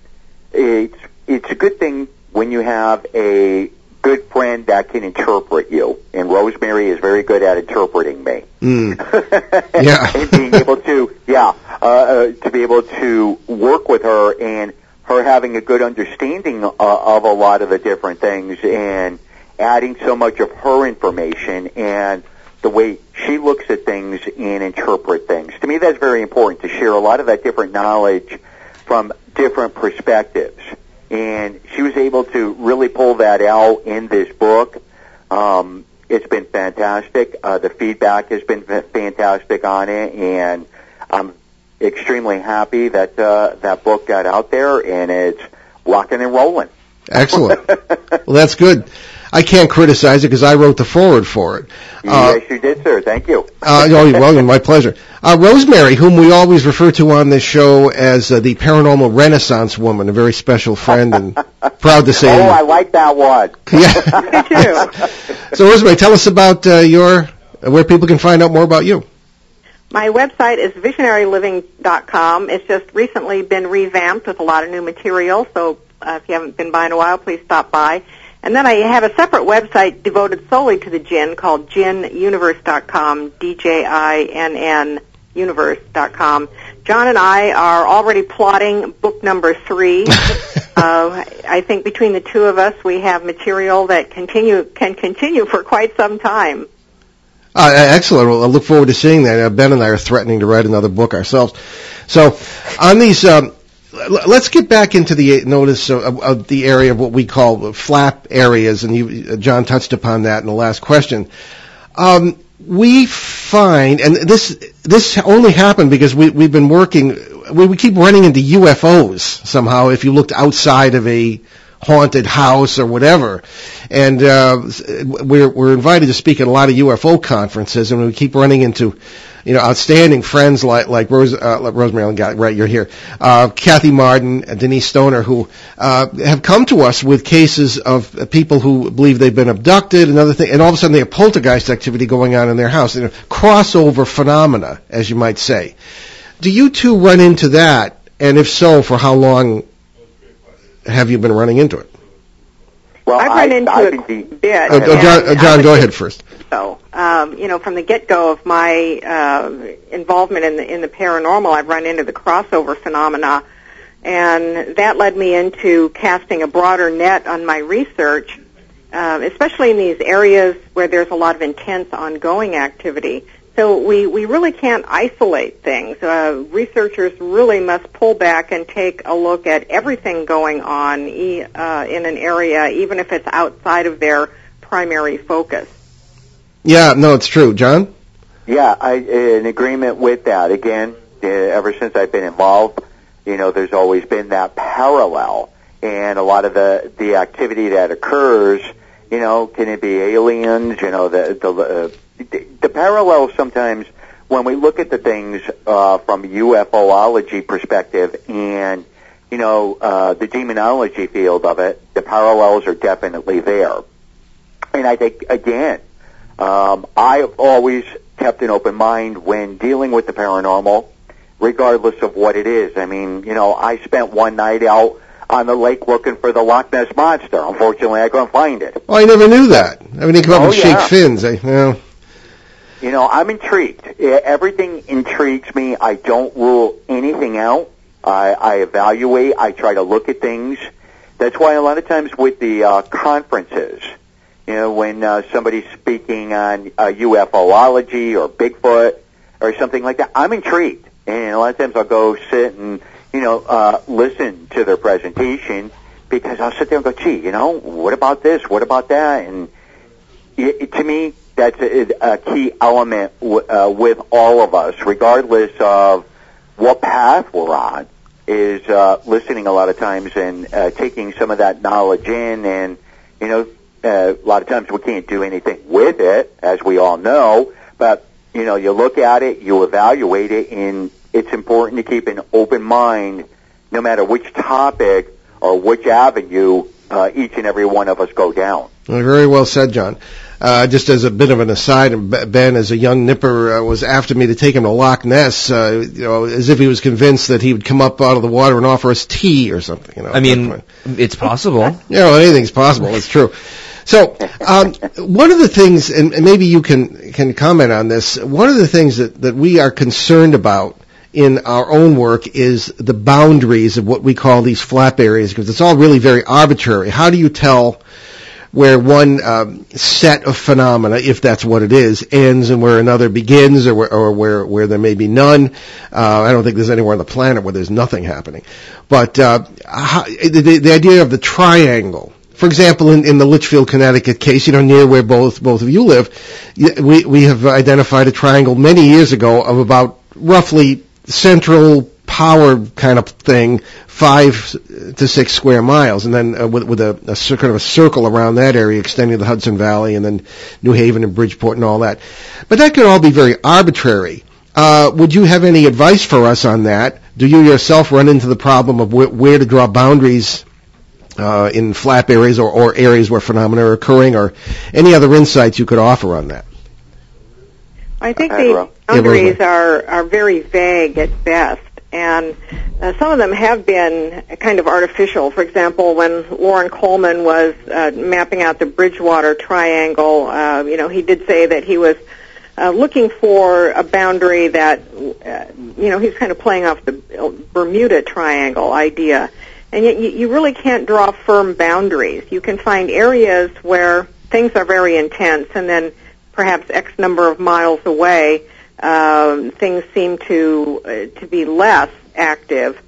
it's it's a good thing when you have a good friend that can interpret you, and Rosemary is very good at interpreting me. Mm. yeah, and being able to yeah uh, uh, to be able to work with her and her having a good understanding uh, of a lot of the different things and adding so much of her information and the way she looks at things and interpret things. To me, that's very important to share a lot of that different knowledge from different perspectives and she was able to really pull that out in this book. Um, it's been fantastic. Uh, the feedback has been fantastic on it, and I'm extremely happy that uh, that book got out there and it's rocking and rolling. Excellent. well, that's good. I can't criticize it because I wrote the foreword for it. Uh, yes, you did, sir. Thank you. uh, oh, you're welcome. My pleasure. Uh, Rosemary, whom we always refer to on this show as uh, the paranormal renaissance woman, a very special friend, and proud to say. Oh, I like that one. Yeah. so, Rosemary, tell us about uh, your where people can find out more about you. My website is visionaryliving.com. It's just recently been revamped with a lot of new material, so uh, if you haven't been by in a while, please stop by. And then I have a separate website devoted solely to the jinn called djinnuniverse.com, D-J-I-N-N universe.com. John and I are already plotting book number three. uh, I think between the two of us, we have material that continue can continue for quite some time. Uh, excellent. Well, I look forward to seeing that. Uh, ben and I are threatening to write another book ourselves. So, on these um, let's get back into the notice of, of, the area of what we call flap areas, and you, John touched upon that in the last question. Um, we find, and this this only happened because we we've been working. We, we keep running into UFOs somehow. If you looked outside of a haunted house or whatever, and uh, we're we're invited to speak at a lot of UFO conferences, and we keep running into you know, outstanding friends like like Rose uh, like Rosemary, right? You're here, uh, Kathy Marden, Denise Stoner, who uh, have come to us with cases of people who believe they've been abducted and other things, and all of a sudden they have poltergeist activity going on in their house, you know, crossover phenomena, as you might say. Do you two run into that? And if so, for how long have you been running into it? Well, I've run into I, it a bit. Uh, John, uh, John go ahead first. So, um, you know, from the get-go of my uh, involvement in the in the paranormal, I've run into the crossover phenomena, and that led me into casting a broader net on my research, uh, especially in these areas where there's a lot of intense ongoing activity. So we, we really can't isolate things. Uh, researchers really must pull back and take a look at everything going on e- uh, in an area, even if it's outside of their primary focus. Yeah, no, it's true. John? Yeah, I in agreement with that. Again, uh, ever since I've been involved, you know, there's always been that parallel, and a lot of the the activity that occurs, you know, can it be aliens? You know, the the uh, the, the parallel sometimes when we look at the things uh, from UFOlogy perspective and you know uh, the demonology field of it, the parallels are definitely there. And I think again, um, I've always kept an open mind when dealing with the paranormal, regardless of what it is. I mean, you know, I spent one night out on the lake looking for the Loch Ness monster. Unfortunately, I couldn't find it. Oh, I never knew that. I mean, they come up oh, with yeah. shake fins. I, well. You know, I'm intrigued. Everything intrigues me. I don't rule anything out. I, I evaluate. I try to look at things. That's why a lot of times with the uh, conferences, you know, when uh, somebody's speaking on uh, UFOlogy or Bigfoot or something like that, I'm intrigued. And a lot of times I'll go sit and, you know, uh, listen to their presentation because I'll sit there and go, gee, you know, what about this? What about that? And it, to me, that's a, a key element w- uh, with all of us, regardless of what path we're on, is uh, listening a lot of times and uh, taking some of that knowledge in. And, you know, uh, a lot of times we can't do anything with it, as we all know, but, you know, you look at it, you evaluate it, and it's important to keep an open mind no matter which topic or which avenue uh, each and every one of us go down. Very well said, John. Uh, just as a bit of an aside, Ben, as a young nipper, uh, was after me to take him to Loch Ness, uh, you know, as if he was convinced that he would come up out of the water and offer us tea or something. You know, I mean, it's possible. Yeah, well, anything's possible. It's true. So, um, one of the things, and maybe you can can comment on this. One of the things that that we are concerned about in our own work is the boundaries of what we call these flap areas, because it's all really very arbitrary. How do you tell? where one um, set of phenomena, if that's what it is, ends and where another begins, or where, or where, where there may be none. Uh, I don't think there's anywhere on the planet where there's nothing happening. But uh, how, the, the idea of the triangle, for example, in, in the Litchfield, Connecticut case, you know, near where both both of you live, we we have identified a triangle many years ago of about roughly central power kind of thing, five to six square miles, and then uh, with, with a, a kind of a circle around that area extending the Hudson Valley and then New Haven and Bridgeport and all that. But that could all be very arbitrary. Uh, would you have any advice for us on that? Do you yourself run into the problem of wh- where to draw boundaries uh, in flap areas or, or areas where phenomena are occurring, or any other insights you could offer on that? I think the boundaries are, are very vague at best and uh, some of them have been kind of artificial. For example, when Loren Coleman was uh, mapping out the Bridgewater Triangle, uh, you know, he did say that he was uh, looking for a boundary that, uh, you know, he's kind of playing off the Bermuda Triangle idea. And yet you, you really can't draw firm boundaries. You can find areas where things are very intense and then perhaps X number of miles away, um, things seem to uh, to be less active.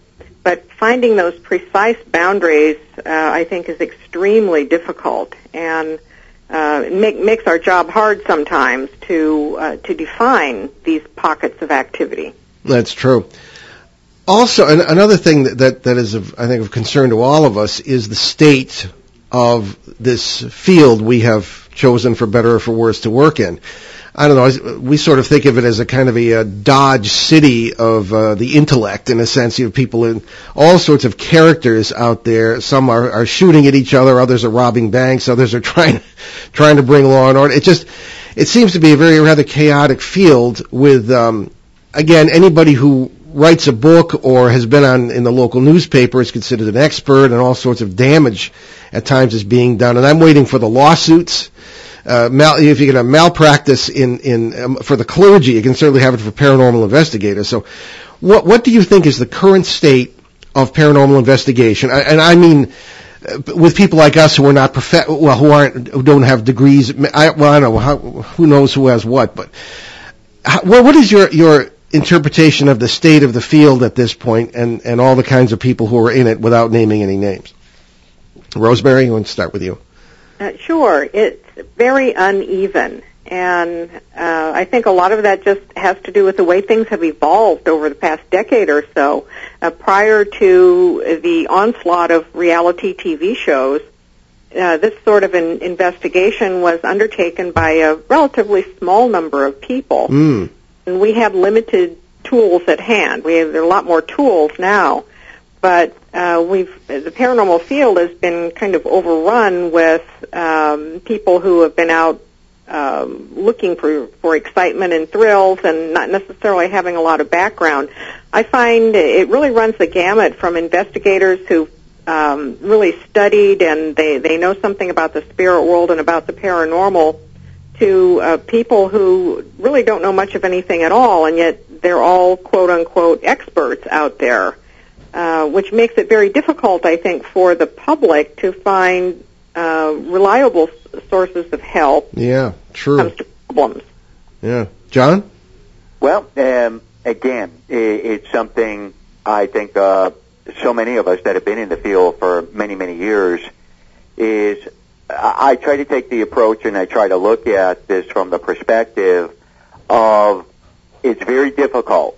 But finding those precise boundaries, uh, I think, is extremely difficult. And uh, make, makes our job hard sometimes to uh, to define these pockets of activity. That's true. Also, an, another thing that, that, that is, of, I think, of concern to all of us is the state of this field we have chosen, for better or for worse, to work in. I don't know. We sort of think of it as a kind of a, a Dodge City of uh, the intellect, in a sense. You have people in all sorts of characters out there. Some are, are shooting at each other. Others are robbing banks. Others are trying trying to bring law and order. It just it seems to be a very rather chaotic field. With um, again, anybody who writes a book or has been on in the local newspaper is considered an expert, and all sorts of damage at times is being done. And I'm waiting for the lawsuits uh, mal- if you can have malpractice in in um, for the clergy, you can certainly have it for paranormal investigators. So, what what do you think is the current state of paranormal investigation? I, and I mean. Uh, with people like us who are not prof- well, who aren't, who don't have degrees. I, well, I don't know how, who knows who has what, but how, well, what is your your interpretation of the state of the field at this point, and and all the kinds of people who are in it, without naming any names? Rosemary, I want to start with you. Uh, sure, it's very uneven, and uh, I think a lot of that just has to do with the way things have evolved over the past decade or so. Uh, prior to the onslaught of reality TV shows, uh, this sort of an investigation was undertaken by a relatively small number of people, Mm. We have limited tools at hand. We have there are a lot more tools now, but uh, we've the paranormal field has been kind of overrun with um, people who have been out um, looking for for excitement and thrills, and not necessarily having a lot of background. I find it really runs the gamut from investigators who um, really studied and they they know something about the spirit world and about the paranormal to uh, people who really don't know much of anything at all, and yet they're all quote unquote experts out there, uh, which makes it very difficult, I think, for the public to find uh, reliable s- sources of help Yeah, when true. it comes to problems. Yeah, John. Well, um, again, i it's something I think uh, so many of us that have been in the field for many, many years is I try to take the approach and I try to look at this from the perspective of it's very difficult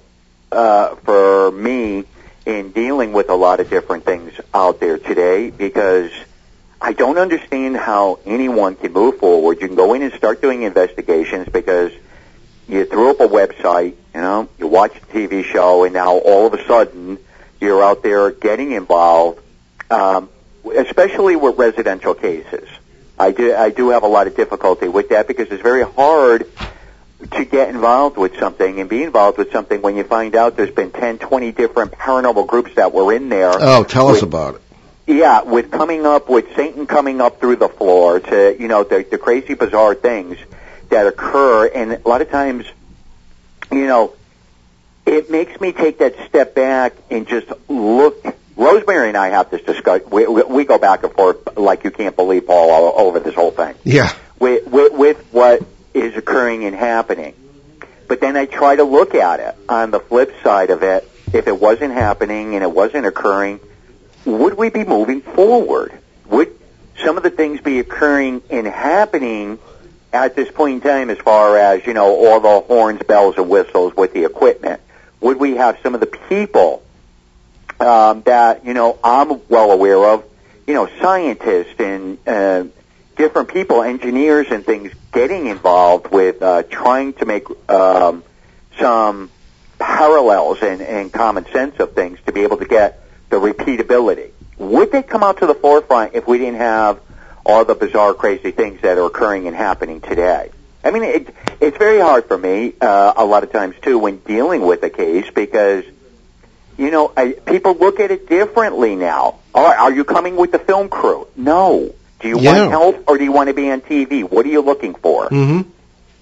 uh, for me in dealing with a lot of different things out there today because I don't understand how anyone can move forward. You can go in and start doing investigations because you threw up a website, you know, you watch a TV show, and now all of a sudden you're out there getting involved, um, especially with residential cases. I do, I do have a lot of difficulty with that because it's very hard to get involved with something and be involved with something when you find out there's been 10, 20 different paranormal groups that were in there. Oh, tell us about it. yeah, with coming up with Satan coming up through the floor to you know the, the crazy bizarre things that occur, and a lot of times, you know, it makes me take that step back and just look. Rosemary and I have this discussion. We, we, we go back and forth like you can't believe, Paul, all over this whole thing Yeah. with, with, with what is occurring and happening. But then I try to look at it on the flip side of it. If it wasn't happening and it wasn't occurring, would we be moving forward? Would some of the things be occurring and happening at this point in time as far as, you know, all the horns, bells, and whistles with the equipment? Would we have some of the people um, that, you know, I'm well aware of, you know, scientists and uh, different people, engineers and things, getting involved with uh, trying to make um, some parallels and, and common sense of things to be able to get the repeatability. Would they come out to the forefront if we didn't have all the bizarre, crazy things that are occurring and happening today? I mean, it, it's very hard for me uh, a lot of times too when dealing with a case because you know I, people look at it differently now. All right, are you coming with the film crew? No. Do you Yeah. want help or do you want to be on TV? What are you looking for? Mm-hmm.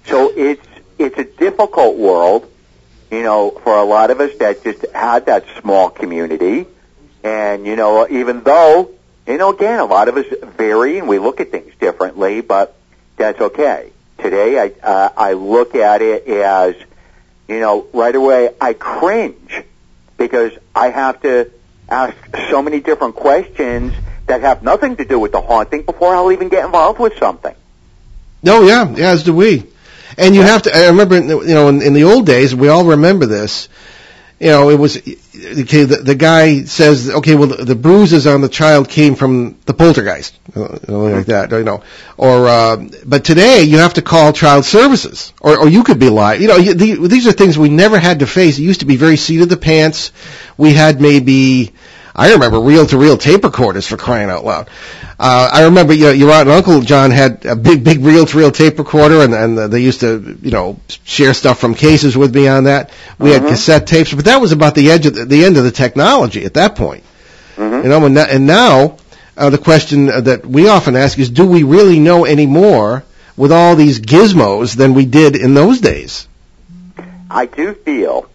So it's it's a difficult world, you know, for a lot of us that just had that small community, and you know, even though you know, again, a lot of us vary and we look at things differently, but that's okay. Today, I uh, I look at it as, you know, right away I cringe because I have to ask so many different questions that have nothing to do with the haunting before I'll even get involved with something. No, yeah, yeah, as do we. And you have to. I remember, you know, in, in the old days, we all remember this. You know, it was okay. The, the guy says, okay, well, the, the bruises on the child came from the poltergeist, you like that, you know. Or, uh, but today you have to call child services, or, or you could be live. You know, you, the, these are things we never had to face. It used to be very seat of the pants. We had maybe I remember reel-to-reel tape recorders for crying out loud. Uh, I remember your, your aunt and uncle John had a big, big reel-to-reel tape recorder, and, and they used to, you know, share stuff from cases with me on that. We Mhm. had cassette tapes, but that was about the edge of the, the end of the technology at that point. Mhm. You know, and, and now uh, the question that we often ask is, do we really know any more with all these gizmos than we did in those days? I do feel,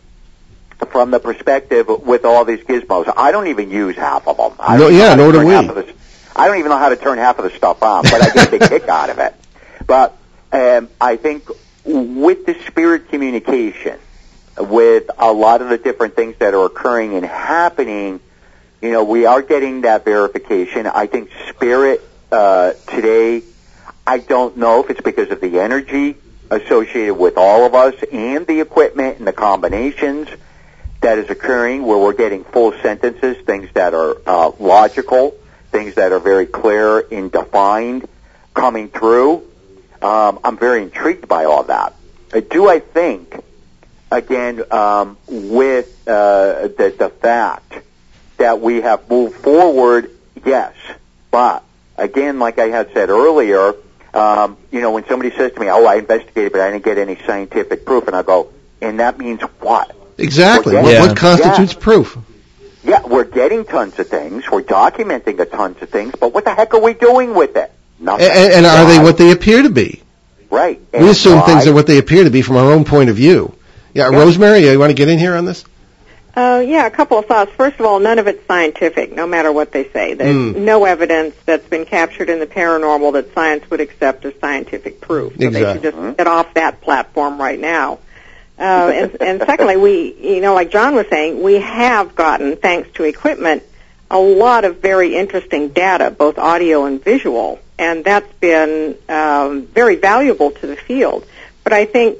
from the perspective with all these gizmos, I don't even use half of them. I No, don't yeah, nor do we. half of the- I don't even know how to turn half of the stuff on, but I get a big kick out of it. But um, I think with the spirit communication, with a lot of the different things that are occurring and happening, you know, we are getting that verification. I think spirit uh, today, I don't know if it's because of the energy associated with all of us and the equipment and the combinations that is occurring where we're getting full sentences, things that are uh, logical, things that are very clear and defined coming through. Um, I'm very intrigued by all that. Uh, do I think, again, um, with uh, the, the fact that we have moved forward, yes, but again, like I had said earlier, um, you know, when somebody says to me, "Oh, I investigated, but I didn't get any scientific proof," and I go, "And that means what?" Exactly. Well, What, yeah. what constitutes proof? Yeah, we're getting tons of things, we're documenting a tons of things, but what the heck are we doing with it? Nothing. And, and are they what they appear to be? Right. We assume why? things are what they appear to be from our own point of view. Yeah, Yeah. Rosemary, you want to get in here on this? Uh, yeah, a couple of thoughts. First of all, none of it's scientific, no matter what they say. There's Mm. no evidence that's been captured in the paranormal that science would accept as scientific proof. So Exactly. they should just get off that platform right now. Uh, and, and secondly, we, you know, like John was saying, we have gotten, thanks to equipment, a lot of very interesting data, both audio and visual, and that's been um, very valuable to the field. But I think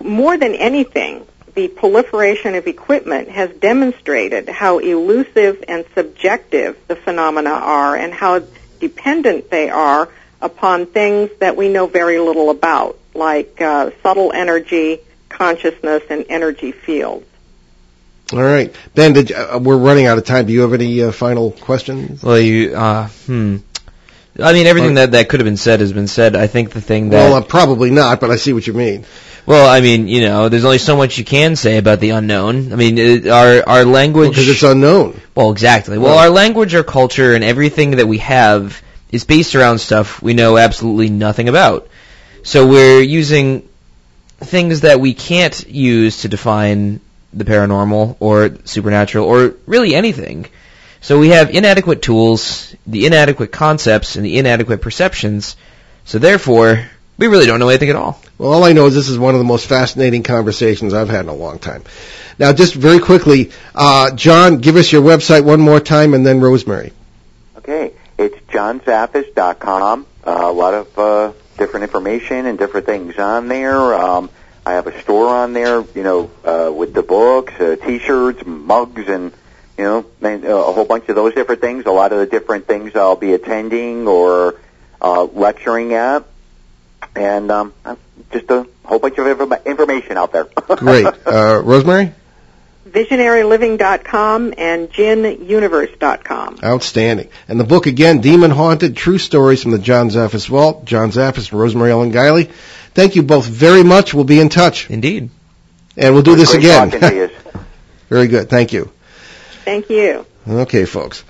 more than anything, the proliferation of equipment has demonstrated how elusive and subjective the phenomena are and how dependent they are upon things that we know very little about, like uh, subtle energy, consciousness, and energy fields. All right. Ben, did you, uh, we're running out of time. Do you have any uh, final questions? Well, you, uh, hmm. I mean, everything that, that could have been said has been said. I think the thing that, Well, uh, probably not, but I see what you mean. well, I mean, you know, there's only so much you can say about the unknown. I mean, it, our our language. Because it's unknown. Well, exactly. Well, Right. our language, our culture, and everything that we have is based around stuff we know absolutely nothing about. So we're using things that we can't use to define the paranormal or supernatural or really anything. So we have inadequate tools, the inadequate concepts, and the inadequate perceptions. So therefore, we really don't know anything at all. Well, all I know is this is one of the most fascinating conversations I've had in a long time. Now, just very quickly, uh, John, give us your website one more time, and then Rosemary. Okay, it's johnzaffis.com. Uh, a lot of uh, different information and different things on there. Um, I have a store on there, you know, uh, with the books, uh, T-shirts, mugs, and you know, and, uh, a whole bunch of those different things. A lot of the different things I'll be attending or uh, lecturing at, and um, uh, just a whole bunch of inform- information out there. Great. Uh, Rosemary? visionaryliving.com and djinnuniverse.com. Outstanding. And the book again, Demon Haunted, True Stories from the John Zaffis Vault. John Zaffis and Rosemary Ellen Guiley. Thank you both very much. We'll be in touch. Indeed. And we'll do this Great again. talking to you. very good. Thank you. Thank you. Okay, folks.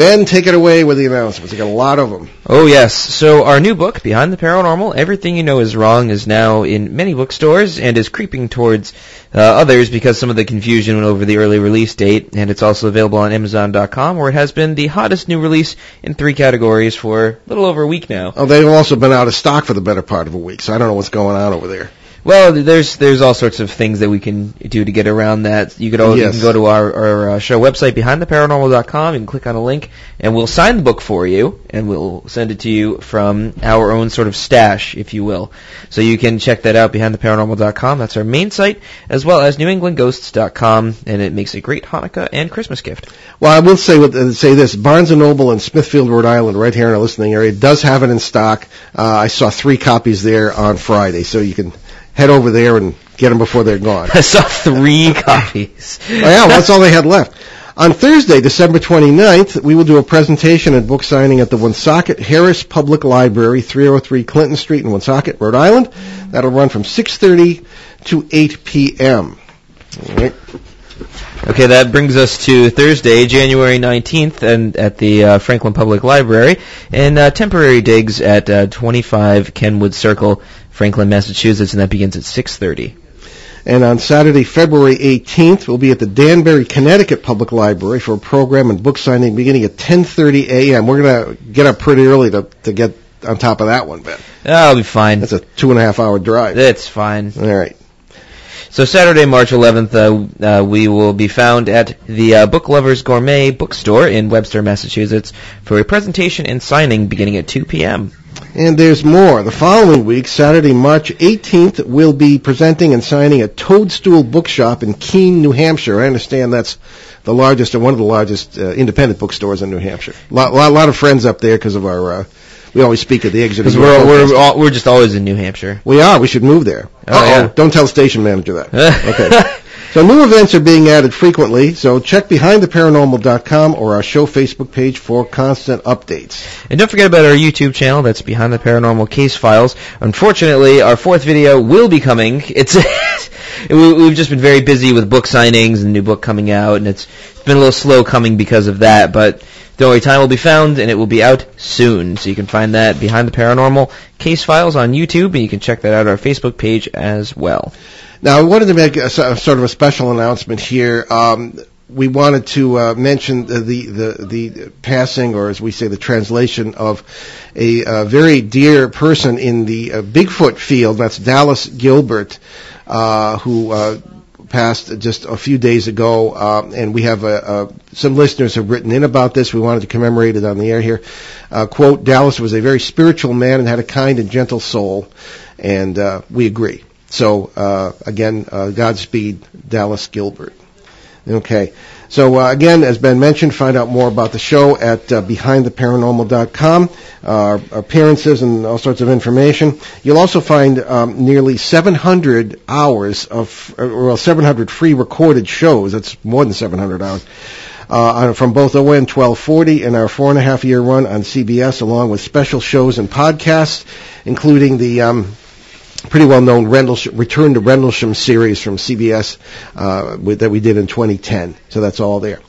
Ben, take it away with the announcements. You got a lot of them. Oh yes. So our new book, Behind the Paranormal, Everything You Know Is Wrong, is now in many bookstores and is creeping towards uh, others because some of the confusion went over the early release date. And it's also available on Amazon.com, where it has been the hottest new release in three categories for a little over a week now. Oh, they've also been out of stock for the better part of a week, so I don't know what's going on over there. Well, there's there's all sorts of things that we can do to get around that. You could always, Yes. you can go to our, our uh, show website behindtheparanormal.com. You can click on a link, and we'll sign the book for you, and we'll send it to you from our own sort of stash, if you will. So you can check that out behindtheparanormal.com. That's our main site, as well as newenglandghosts.com, and it makes a great Hanukkah and Christmas gift. Well, I will say uh, say this: Barnes and Noble in Smithfield, Rhode Island, right here in our listening area, does have it in stock. Uh, I saw three copies there on Friday, so you can head over there and get them before they're gone. I saw three copies. Oh, yeah, well, that's all they had left. On Thursday, December 29th, we will do a presentation and book signing at the Woonsocket Harris Public Library, 303 Clinton Street in Woonsocket, Rhode Island. That'll run from 6.30 to 8 p.m. All right. Okay, that brings us to Thursday, January 19th, and at the uh, Franklin Public Library, and uh, temporary digs at uh, 25 Kenwood Circle, Franklin, Massachusetts, and that begins at 6:30. And on Saturday, February 18th, we'll be at the Danbury, Connecticut Public Library for a program and book signing beginning at 10.30 a.m. We're going to get up pretty early to, to get on top of that one, Ben. That'll be fine. That's a two and a half hour drive. That's fine. All right. So Saturday, March 11th, uh, uh, we will be found at the uh, Book Lovers Gourmet Bookstore in Webster, Massachusetts, for a presentation and signing beginning at 2 p.m. And there's more. The following week, Saturday, March 18th, we'll be presenting and signing at Toadstool Bookshop in Keene, New Hampshire. I understand that's the largest or one of the largest uh, independent bookstores in New Hampshire. A lot, lot, lot of friends up there because of our. Uh, we always speak at the Exeter. Because we're we're all, we're just always in New Hampshire. we are. We should move there. Oh, Uh-oh. yeah. Don't tell station manager that. okay. So new events are being added frequently. So check behindtheparanormal.com or our show Facebook page for constant updates. And don't forget about our YouTube channel. That's Behind the Paranormal Case Files. Unfortunately, our fourth video will be coming. It's we- we've just been very busy with book signings and new book coming out, and it's been a little slow coming because of that. But don't worry, time will be found, and it will be out soon. So you can find that Behind the Paranormal Case Files on YouTube, and you can check that out on our Facebook page as well. Now, I wanted to make a, so- sort of a special announcement here. Um, we wanted to uh, mention the, the the passing, or as we say, the translation of a very dear person in the uh, Bigfoot field. That's Dallas Gilbert, uh, who uh, passed just a few days ago. Um, and we have uh, uh, some listeners have written in about this. We wanted to commemorate it on the air here. Uh, quote: Dallas was a very spiritual man and had a kind and gentle soul, and uh, we agree. So uh, again, uh, Godspeed, Dallas Gilbert. Okay. So uh, again, as Ben mentioned, find out more about the show at uh, behindtheparanormal.com, uh, our appearances and all sorts of information. You'll also find um, nearly 700 hours of, uh, well, 700 free recorded shows. That's more than 700 hours. Uh, from both ON 1240 and our four and a half year run on CBS, along with special shows and podcasts, including the um, pretty well known Rendlesham, Return to Rendlesham series from CBS uh, with, that we did in 2010. So that's all there.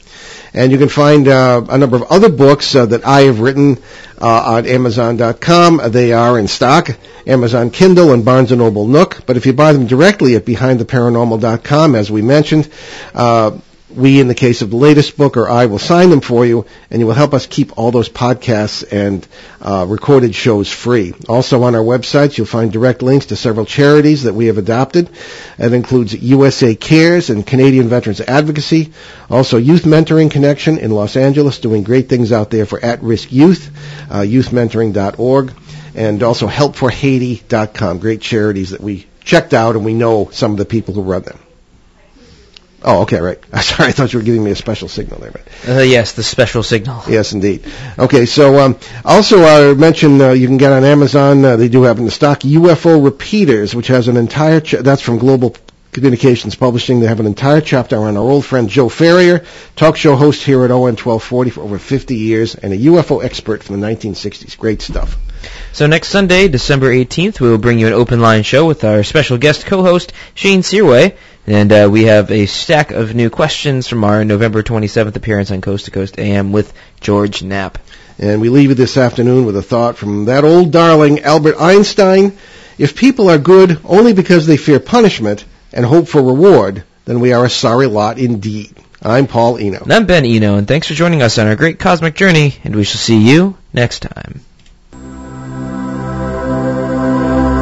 And you can find uh, a number of other books uh, that I have written uh, on Amazon.com. They are in stock, Amazon Kindle and Barnes & Noble Nook. But if you buy them directly at BehindTheParanormal.com, as we mentioned, uh, we, in the case of the latest book, or I will sign them for you, and you will help us keep all those podcasts and uh, recorded shows free. Also on our website, you'll find direct links to several charities that we have adopted. That includes USA Cares and Canadian Veterans Advocacy. Also, Youth Mentoring Connection in Los Angeles, doing great things out there for at-risk youth, uh, youthmentoring.org, and also helpforhaiti.com. Great charities that we checked out, and we know some of the people who run them. Oh, okay, right. Sorry, I thought you were giving me a special signal there. But Uh, yes, the special signal. yes, indeed. Okay, so um, also I mentioned uh, you can get on Amazon. Uh, they do have in the stock UFO repeaters, which has an entire. Ch- that's from Global Communications Publishing. They have an entire chapter on our old friend Joe Ferrier, talk show host here at ON 1240 for over 50 years, and a UFO expert from the 1960s. Great stuff. So next Sunday, December 18th, we will bring you an open line show with our special guest co-host, Shane Searway. And uh, we have a stack of new questions from our November 27th appearance on Coast to Coast AM with George Knapp. And we leave you this afternoon with a thought from that old darling Albert Einstein. If people are good only because they fear punishment and hope for reward, then we are a sorry lot indeed. I'm Paul Eno. And I'm Ben Eno, and thanks for joining us on our great cosmic journey, and we shall see you next time.